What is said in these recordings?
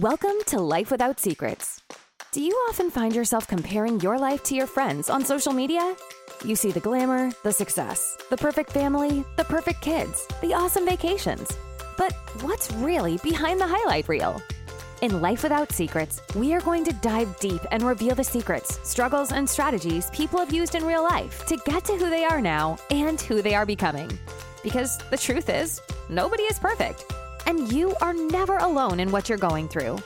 Welcome to Life Without Secrets. Do you often find yourself comparing your life to your friends on social media? You see the glamour, the success, the perfect family, the perfect kids, the awesome vacations. But what's really behind the highlight reel? In Life Without Secrets, we are going to dive deep and reveal the secrets, struggles, and strategies people have used in real life to get to who they are now and who they are becoming. Because the truth is, nobody is perfect, and you are never alone in what you're going through.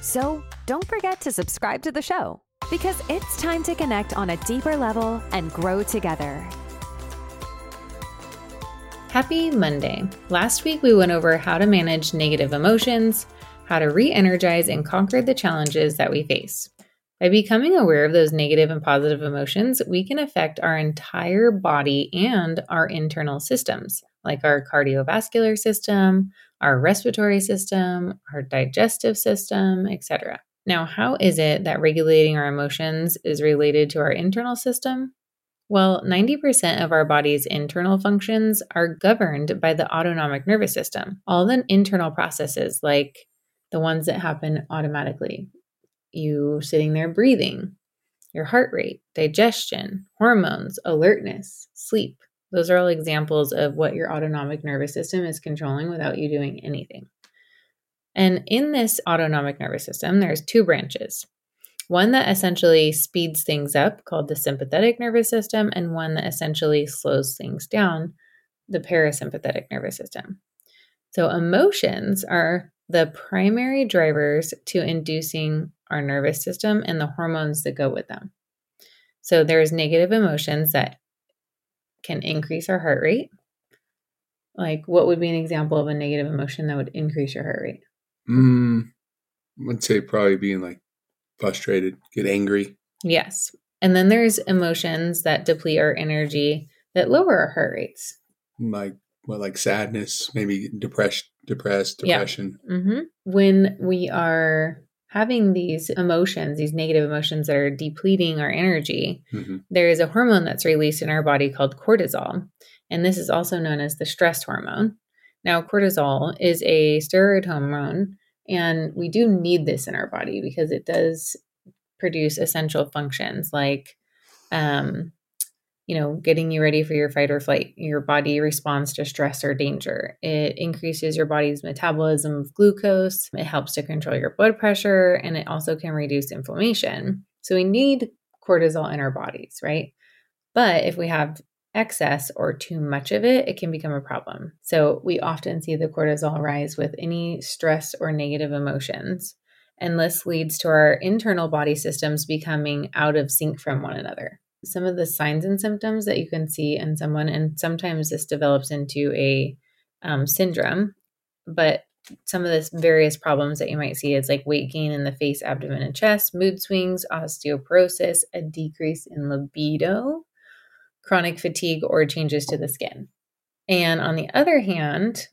So don't forget to subscribe to the show because it's time to connect on a deeper level and grow together. Happy Monday. Last week we went over how to manage negative emotions, how to re energize and conquer the challenges that we face. By becoming aware of those negative and positive emotions, we can affect our entire body and our internal systems, like our cardiovascular system, our respiratory system, our digestive system, etc. Now, how is it that regulating our emotions is related to our internal system? Well, 90% of our body's internal functions are governed by the autonomic nervous system. All the internal processes, like the ones that happen automatically, you sitting there breathing, your heart rate, digestion, hormones, alertness, sleep. Those are all examples of what your autonomic nervous system is controlling without you doing anything. And in this autonomic nervous system, there's two branches. One that essentially speeds things up, called the sympathetic nervous system, and one that essentially slows things down, the parasympathetic nervous system. So, emotions are the primary drivers to inducing our nervous system and the hormones that go with them. So, there's negative emotions that can increase our heart rate. Like, what would be an example of a negative emotion that would increase your heart rate? Mm, I'd say probably being like frustrated, get angry. Yes. And then there's emotions that deplete our energy that lower our heart rates. Like well, like sadness, maybe depressed, depressed, depression. Yeah. Mm-hmm. When we are having these emotions, these negative emotions that are depleting our energy, mm-hmm. there is a hormone that's released in our body called cortisol. And this is also known as the stress hormone. Now, cortisol is a steroid hormone, and we do need this in our body because it does produce essential functions like, um, you know, getting you ready for your fight or flight. Your body responds to stress or danger. It increases your body's metabolism of glucose. It helps to control your blood pressure, and it also can reduce inflammation. So we need cortisol in our bodies, right? But if we have excess or too much of it, it can become a problem. So we often see the cortisol rise with any stress or negative emotions. And this leads to our internal body systems becoming out of sync from one another. Some of the signs and symptoms that you can see in someone, and sometimes this develops into a um, syndrome, but some of the various problems that you might see is like weight gain in the face, abdomen, and chest, mood swings, osteoporosis, a decrease in libido, chronic fatigue or changes to the skin. And on the other hand,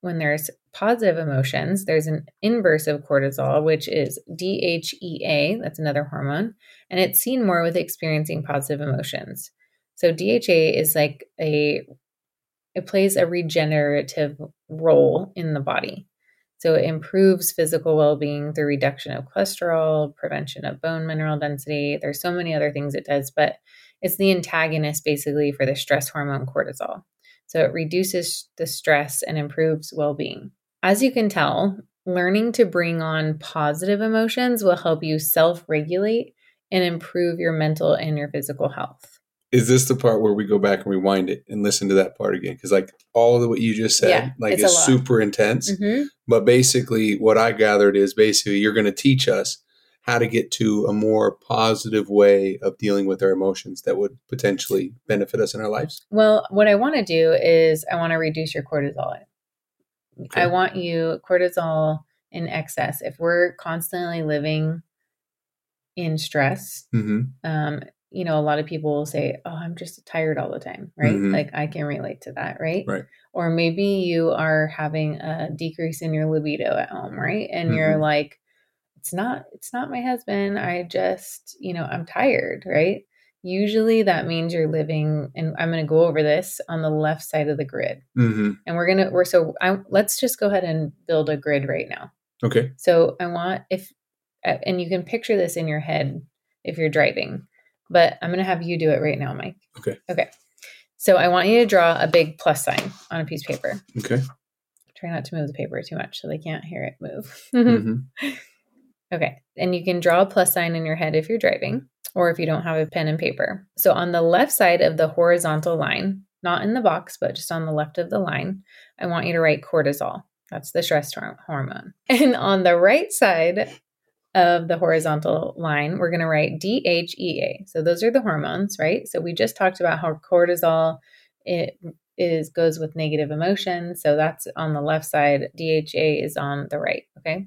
when there's positive emotions, there's an inverse of cortisol, which is DHEA, that's another hormone, and it's seen more with experiencing positive emotions. So DHEA is like a it plays a regenerative role in the body. So it improves physical well-being through reduction of cholesterol, prevention of bone mineral density. There's so many other things it does, but it's the antagonist basically for the stress hormone cortisol. So it reduces the stress and improves well being. As you can tell, learning to bring on positive emotions will help you self regulate and improve your mental and your physical health. Is this the part where we go back and rewind it and listen to that part again? Because like all of what you just said, yeah, like is super intense. Mm-hmm. But basically, what I gathered is basically you're going to teach us how to get to a more positive way of dealing with our emotions that would potentially benefit us in our lives? Well, what I want to do is I want to reduce your cortisol. Okay. I want you cortisol in excess. If we're constantly living in stress, mm-hmm. um, you know, a lot of people will say, "Oh, I'm just tired all the time," right? Mm-hmm. Like I can relate to that, right? Right. Or maybe you are having a decrease in your libido at home, right? And mm-hmm. you're like, it's not it's not my husband i just you know i'm tired right usually that means you're living and i'm going to go over this on the left side of the grid mm-hmm. and we're going to we're so I, let's just go ahead and build a grid right now Okay. So I want if and you can picture this in your head if you're driving, but I'm going to have you do it right now, Mike. Okay. Okay. So I want you to draw a big plus sign on a piece of paper. Okay. Try not to move the paper too much so they can't hear it move. mm-hmm. Okay. And you can draw a plus sign in your head if you're driving or if you don't have a pen and paper. So on the left side of the horizontal line, not in the box, but just on the left of the line, I want you to write cortisol. That's the stress hormone. And on the right side of the horizontal line, we're going to write DHEA. So those are the hormones, right? So we just talked about how cortisol it is goes with negative emotions. So that's on the left side. DHA is on the right. Okay.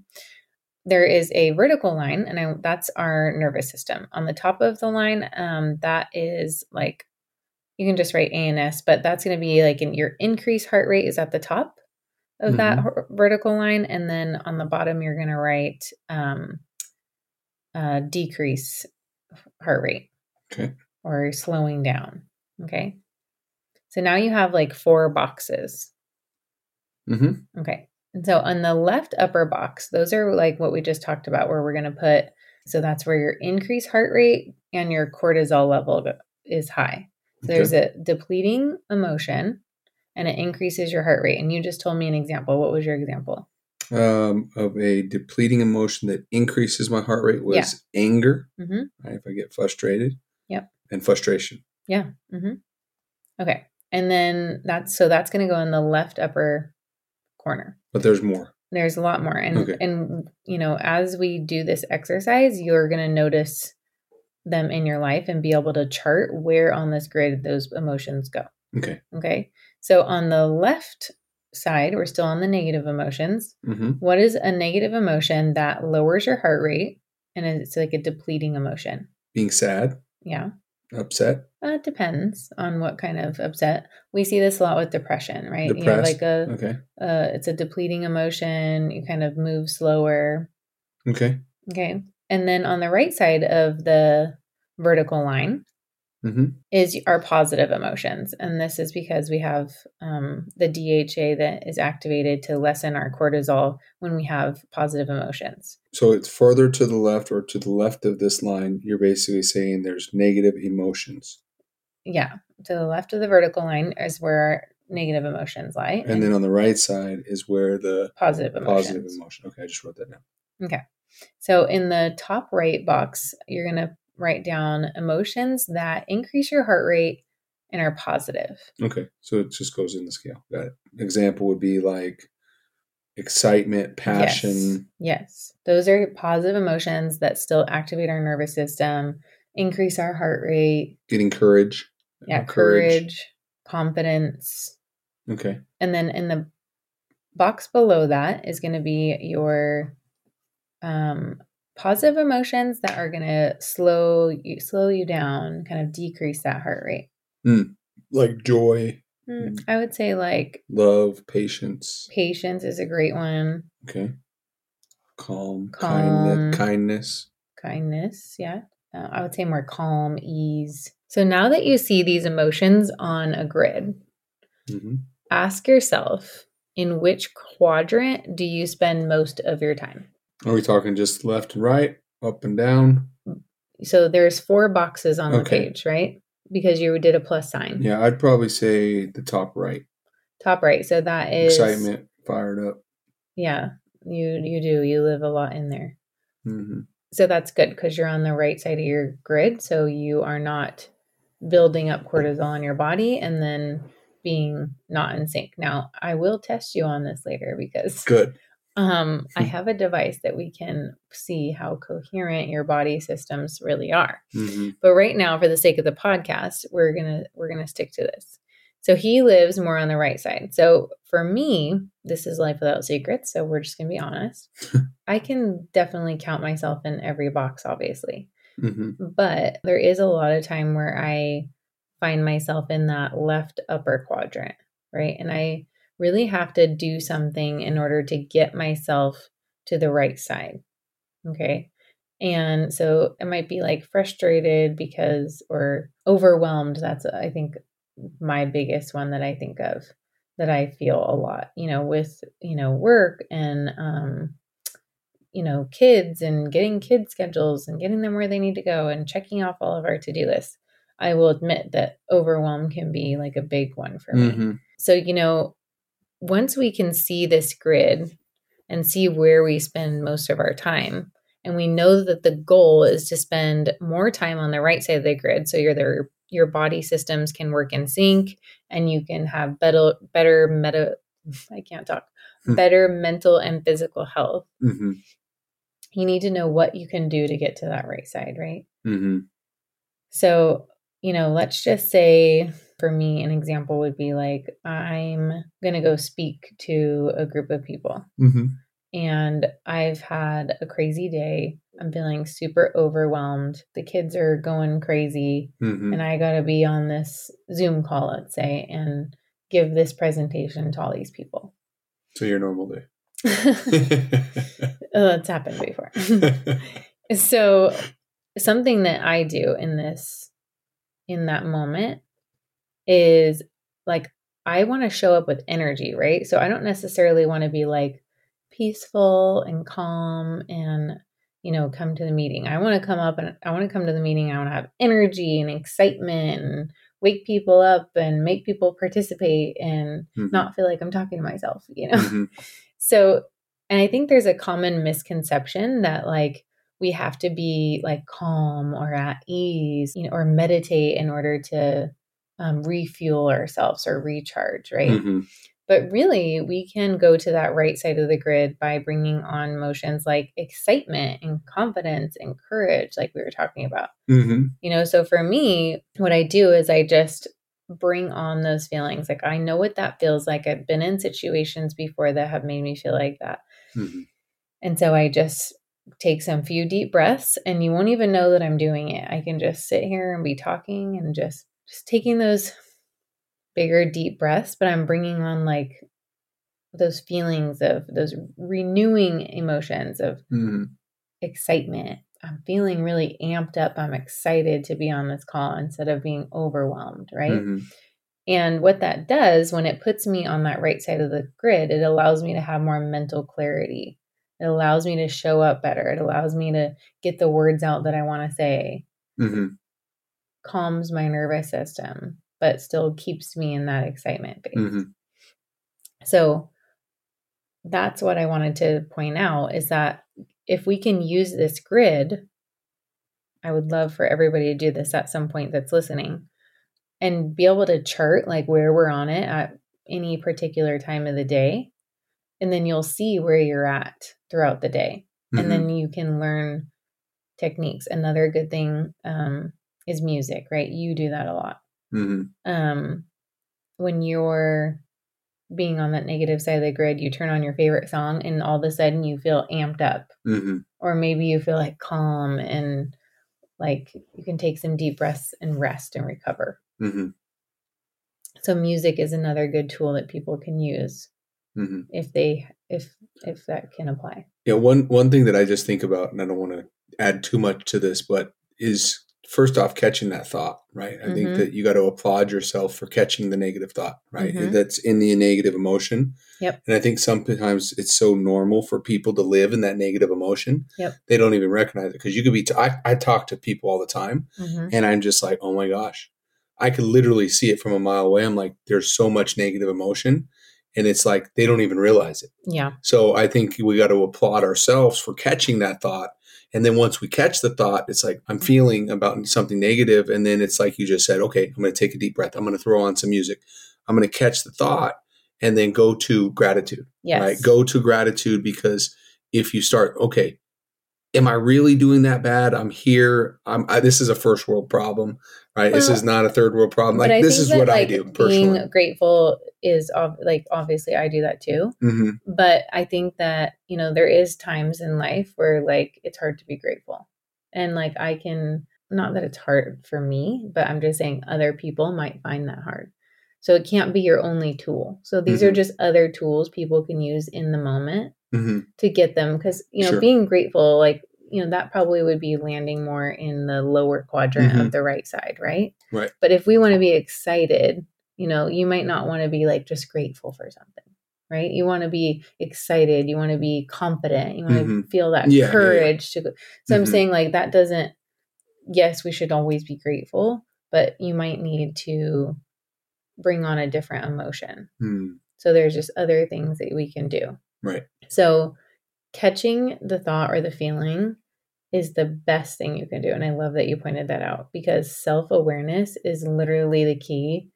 There is a vertical line, and I, that's our nervous system. On the top of the line, um, that is like you can just write ANS, but that's going to be like in your increased heart rate is at the top of mm-hmm. that vertical line, and then on the bottom you're going to write um, uh, decrease heart rate. Okay. Or slowing down. Okay. So now you have like four boxes. Mm-hmm. Okay. And so on the left upper box, those are like what we just talked about, where we're going to put, so that's where your increased heart rate and your cortisol level is high. So okay. there's a depleting emotion and it increases your heart rate. And you just told me an example. What was your example? Um, of a depleting emotion that increases my heart rate was yeah. anger. Mm-hmm. Right, if I get frustrated. Yep. And frustration. Yeah. Mm-hmm. Okay. And then that's so that's going to go in the left upper corner. But there's more. There's a lot more. And okay. and you know, as we do this exercise, you're going to notice them in your life and be able to chart where on this grid those emotions go. Okay. Okay. So on the left side, we're still on the negative emotions. Mm-hmm. What is a negative emotion that lowers your heart rate and it's like a depleting emotion? Being sad. Yeah. Upset. Uh, it depends on what kind of upset. We see this a lot with depression, right? Depressed. You have like a okay. Uh, it's a depleting emotion. You kind of move slower. Okay. Okay. And then on the right side of the vertical line, mm-hmm. is our positive emotions. And this is because we have um, the DHA that is activated to lessen our cortisol when we have positive emotions. So it's further to the left or to the left of this line, you're basically saying there's negative emotions. Yeah. To the left of the vertical line is where our negative emotions lie. And, and then on the right side is where the positive emotions. Positive emotion. Okay, I just wrote that down. Okay. So in the top right box, you're going to write down emotions that increase your heart rate and are positive. Okay. So it just goes in the scale. Got it. Example would be like excitement, passion. Yes. yes. Those are positive emotions that still activate our nervous system, increase our heart rate. Getting courage. Yeah, courage, courage confidence. Okay. And then in the box below that is going to be your um, positive emotions that are going to slow you slow you down, kind of decrease that heart rate. Mm, like joy. Mm, I would say like love, patience. Patience is a great one. Okay. Calm, calm kindness, kindness. Kindness, yeah. Uh, I would say more calm, ease. So now that you see these emotions on a grid, mm-hmm. ask yourself in which quadrant do you spend most of your time? Are we talking just left and right, up and down? So there's four boxes on okay. the page, right? Because you did a plus sign. Yeah, I'd probably say the top right. Top right. So that is excitement, fired up. Yeah, you you do. You live a lot in there. Mm-hmm. So that's good because you're on the right side of your grid. So you are not building up cortisol in your body and then being not in sync. Now, I will test you on this later because good. Um, I have a device that we can see how coherent your body systems really are. Mm-hmm. But right now, for the sake of the podcast, we're gonna we're gonna stick to this. So he lives more on the right side. So for me, this is life without secrets. So we're just gonna be honest. I can definitely count myself in every box, obviously. Mm-hmm. But there is a lot of time where I find myself in that left upper quadrant, right? And I really have to do something in order to get myself to the right side. Okay. And so it might be like frustrated because, or overwhelmed. That's, I think, my biggest one that I think of that I feel a lot, you know, with, you know, work and, um, you know, kids and getting kid schedules and getting them where they need to go and checking off all of our to do lists, I will admit that overwhelm can be like a big one for me. Mm-hmm. So, you know, once we can see this grid and see where we spend most of our time, and we know that the goal is to spend more time on the right side of the grid so your your body systems can work in sync and you can have better better meta I can't talk hmm. better mental and physical health. Mm-hmm. You need to know what you can do to get to that right side, right? Mm-hmm. So, you know, let's just say for me, an example would be like, I'm going to go speak to a group of people. Mm-hmm and I've had a crazy day. I'm feeling super overwhelmed. The kids are going crazy, mm-hmm. and I got to be on this Zoom call, let's say, and give this presentation to all these people. So your normal day. That's happened before. so something that I do in this in that moment is like I want to show up with energy, right? So I don't necessarily want to be like peaceful and calm and you know come to the meeting i want to come up and i want to come to the meeting i want to have energy and excitement and wake people up and make people participate and mm-hmm. not feel like i'm talking to myself you know mm-hmm. so and i think there's a common misconception that like we have to be like calm or at ease you know or meditate in order to um, refuel ourselves or recharge right mm-hmm. But really, we can go to that right side of the grid by bringing on motions like excitement and confidence and courage, like we were talking about. Mm-hmm. You know, so for me, what I do is I just bring on those feelings. Like I know what that feels like. I've been in situations before that have made me feel like that. Mm-hmm. And so I just take some few deep breaths and you won't even know that I'm doing it. I can just sit here and be talking and just just taking those bigger deep breaths but i'm bringing on like those feelings of those renewing emotions of mm-hmm. excitement i'm feeling really amped up i'm excited to be on this call instead of being overwhelmed right mm-hmm. and what that does when it puts me on that right side of the grid it allows me to have more mental clarity it allows me to show up better it allows me to get the words out that i want to say mm-hmm. calms my nervous system but still keeps me in that excitement phase. Mm-hmm. So that's what I wanted to point out is that if we can use this grid, I would love for everybody to do this at some point that's listening and be able to chart like where we're on it at any particular time of the day. And then you'll see where you're at throughout the day. Mm-hmm. And then you can learn techniques. Another good thing um, is music, right? You do that a lot. Mm-hmm. Um, when you're being on that negative side of the grid, you turn on your favorite song and all of a sudden you feel amped up. Mm-hmm. Or maybe you feel like calm and like you can take some deep breaths and rest and recover. Mm-hmm. So music is another good tool that people can use mm-hmm. if they if if that can apply. Yeah, one one thing that I just think about, and I don't want to add too much to this, but is first off catching that thought right? I mm-hmm. think that you got to applaud yourself for catching the negative thought right? Mm-hmm. that's in the negative emotion. Yep. And i think sometimes it's so normal for people to live in that negative emotion yep. they don't even recognize it because you could be t- I, I talk to people all the time mm-hmm. and i'm just like oh my gosh. I could literally see it from a mile away i'm like there's so much negative emotion and it's like they don't even realize it. Yeah. So i think we got to applaud ourselves for catching that thought and then once we catch the thought, it's like I'm feeling about something negative, and then it's like you just said, okay, I'm going to take a deep breath. I'm going to throw on some music. I'm going to catch the thought, and then go to gratitude. Yes. Right? Go to gratitude because if you start, okay, am I really doing that bad? I'm here. I'm. I, this is a first world problem, right? Well, this is not a third world problem. Like this is that, what like, I do. Personally. Being grateful is like obviously I do that too. Mm-hmm. But I think that you know there is times in life where like it's hard to be grateful, and like I can not that it's hard for me, but I'm just saying other people might find that hard. So it can't be your only tool. So these mm-hmm. are just other tools people can use in the moment mm-hmm. to get them because you know sure. being grateful like you know that probably would be landing more in the lower quadrant mm-hmm. of the right side right right but if we want to be excited you know you might not want to be like just grateful for something right? You want to be excited, you want to be confident, you want mm-hmm. to feel that yeah, courage yeah, yeah. to So mm-hmm. I'm saying like that doesn't yes, we should always be grateful, but you might need to bring on a different emotion. Mm. So there's just other things that we can do. Right. So catching the thought or the feeling is the best thing you can do. And I love that you pointed that out because self awareness is literally the key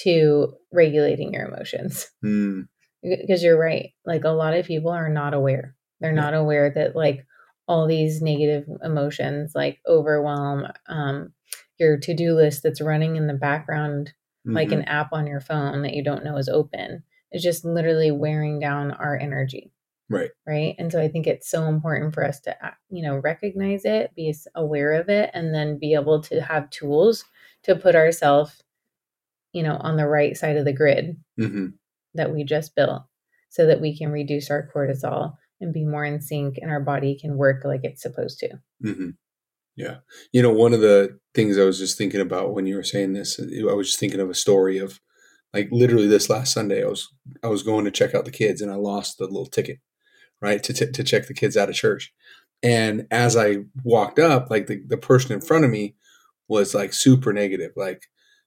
to regulating your emotions. Mm. Because you're right. Like a lot of people are not aware. They're yeah. not aware that like all these negative emotions like overwhelm, um, your to do list that's running in the background, mm-hmm. like an mm-hmm. app on your phone that you don't know is open, is just literally wearing down our energy. Right. Right. And so I think it's so important for us to, you know, recognize it, be aware of it, and then be able to have tools to put ourselves, you know, on the right side of the grid mm-hmm. that we just built so that we can reduce our cortisol and be more in sync and our body can work like it's supposed to. Mm-hmm. Yeah. You know, one of the things I was just thinking about when you were saying this, I was just thinking of a story of like literally this last Sunday, I was, I was going to check out the kids and I lost the little ticket right to, t- to check the kids out of church. And as i walked up like the, the person in front of me was like super negative like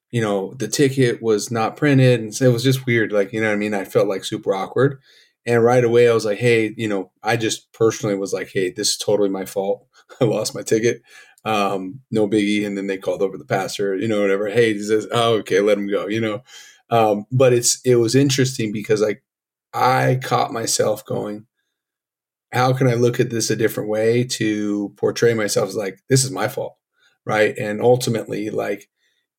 you know the ticket was not printed and so it was just weird like you know what i mean? I felt like super awkward. And right away i was like hey you know i just personally was like hey this is totally my fault i lost my ticket um, no biggie and then they called over the pastor you know whatever hey he says oh okay let him go you know um, but it's it was interesting because like i caught myself going how can I look at this a different way to portray myself as like, this is my fault. Right. And ultimately, like,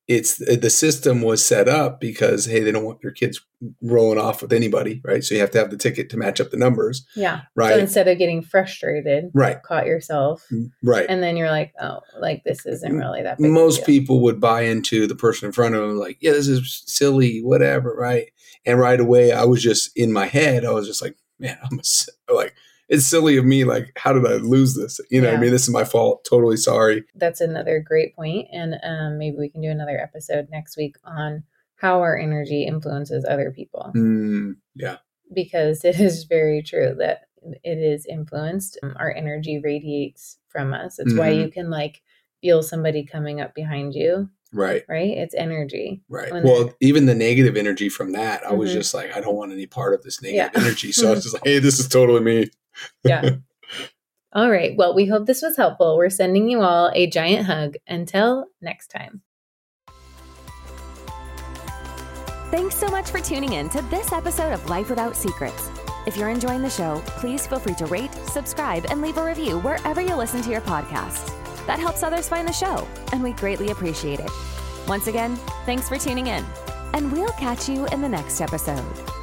it's uh, the system was set up because hey they don't want your kids rolling off with anybody right? So you have to have the ticket to match up the numbers yeah. Right? so instead of getting frustrated right. caught yourself right. and then you're like oh like this isn't really that most people would buy into the person in front of them like yeah this is silly whatever right? And right away i was just in my head i was just like man i'm a, like it's silly of me. Like, how did I lose this? You know, yeah. I mean, this is my fault. Totally sorry. That's another great. And um, maybe we can do another episode next week on how our energy influences other people. Mm, yeah. Because it is very true that it is influenced. Our energy radiates from us. It's mm-hmm. why you can like feel somebody coming up behind you Right. Right. It's energy. Right. Well, even the negative energy from that, I mm-hmm. was just like, I don't want any part of this negative yeah. energy. So I was just like, hey, this is totally me yeah. All right. Well, we hope this was helpful. We're sending you all a giant hug. Until next time. Thanks so much for tuning in to this episode of Life Without Secrets. If you're enjoying the show, please feel free to rate, subscribe, and leave a review wherever you listen to your podcasts. That helps others find the show, and we greatly appreciate it. Once again, thanks for tuning in, and we'll catch you in the next episode.